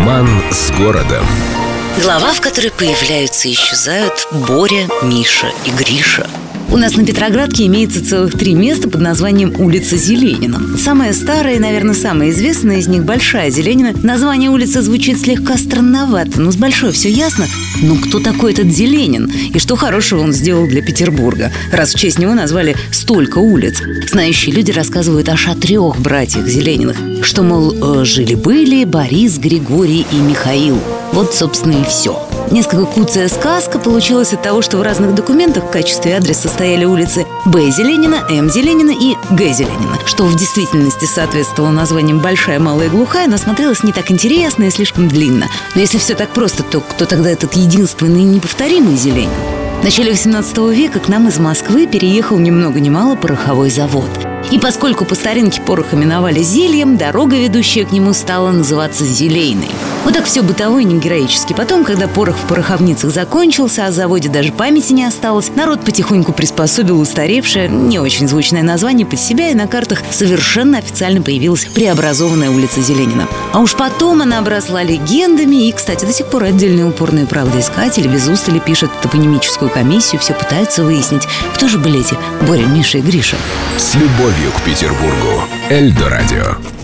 Роман с городом. Глава, в которой появляются и исчезают Боря, Миша и Гриша. У нас на Петроградке имеется целых три места под названием улица Зеленина. Самое старое и, наверное, самое известное из них – Большая Зеленина. Название улицы звучит слегка странновато, но с большой все ясно. Но кто такой этот Зеленин? И что хорошего он сделал для Петербурга, раз в честь него назвали столько улиц? Знающие люди рассказывают аж о трех братьях Зелениных. Что, мол, э, жили-были Борис, Григорий и Михаил. Вот, собственно, и все. Несколько куцая сказка получилась от того, что в разных документах в качестве адреса стояли улицы Б. Зеленина, М. Зеленина и Г. Зеленина, что в действительности соответствовало названиям «Большая», «Малая» и «Глухая», но смотрелось не так интересно и слишком длинно. Но если все так просто, то кто тогда этот единственный и неповторимый Зеленин? В начале 18 века к нам из Москвы переехал ни много ни мало пороховой завод – и поскольку по старинке порох именовали зельем, дорога, ведущая к нему, стала называться Зелейной. Вот так все бытовое и не героически. Потом, когда порох в пороховницах закончился, а о заводе даже памяти не осталось, народ потихоньку приспособил устаревшее, не очень звучное название под себя, и на картах совершенно официально появилась преобразованная улица Зеленина. А уж потом она обросла легендами, и, кстати, до сих пор отдельные упорные правдоискатели без устали пишут топонимическую комиссию, все пытаются выяснить, кто же были эти Боря, Миша и Гриша. С любовью к Петербургу. Эльдо радио.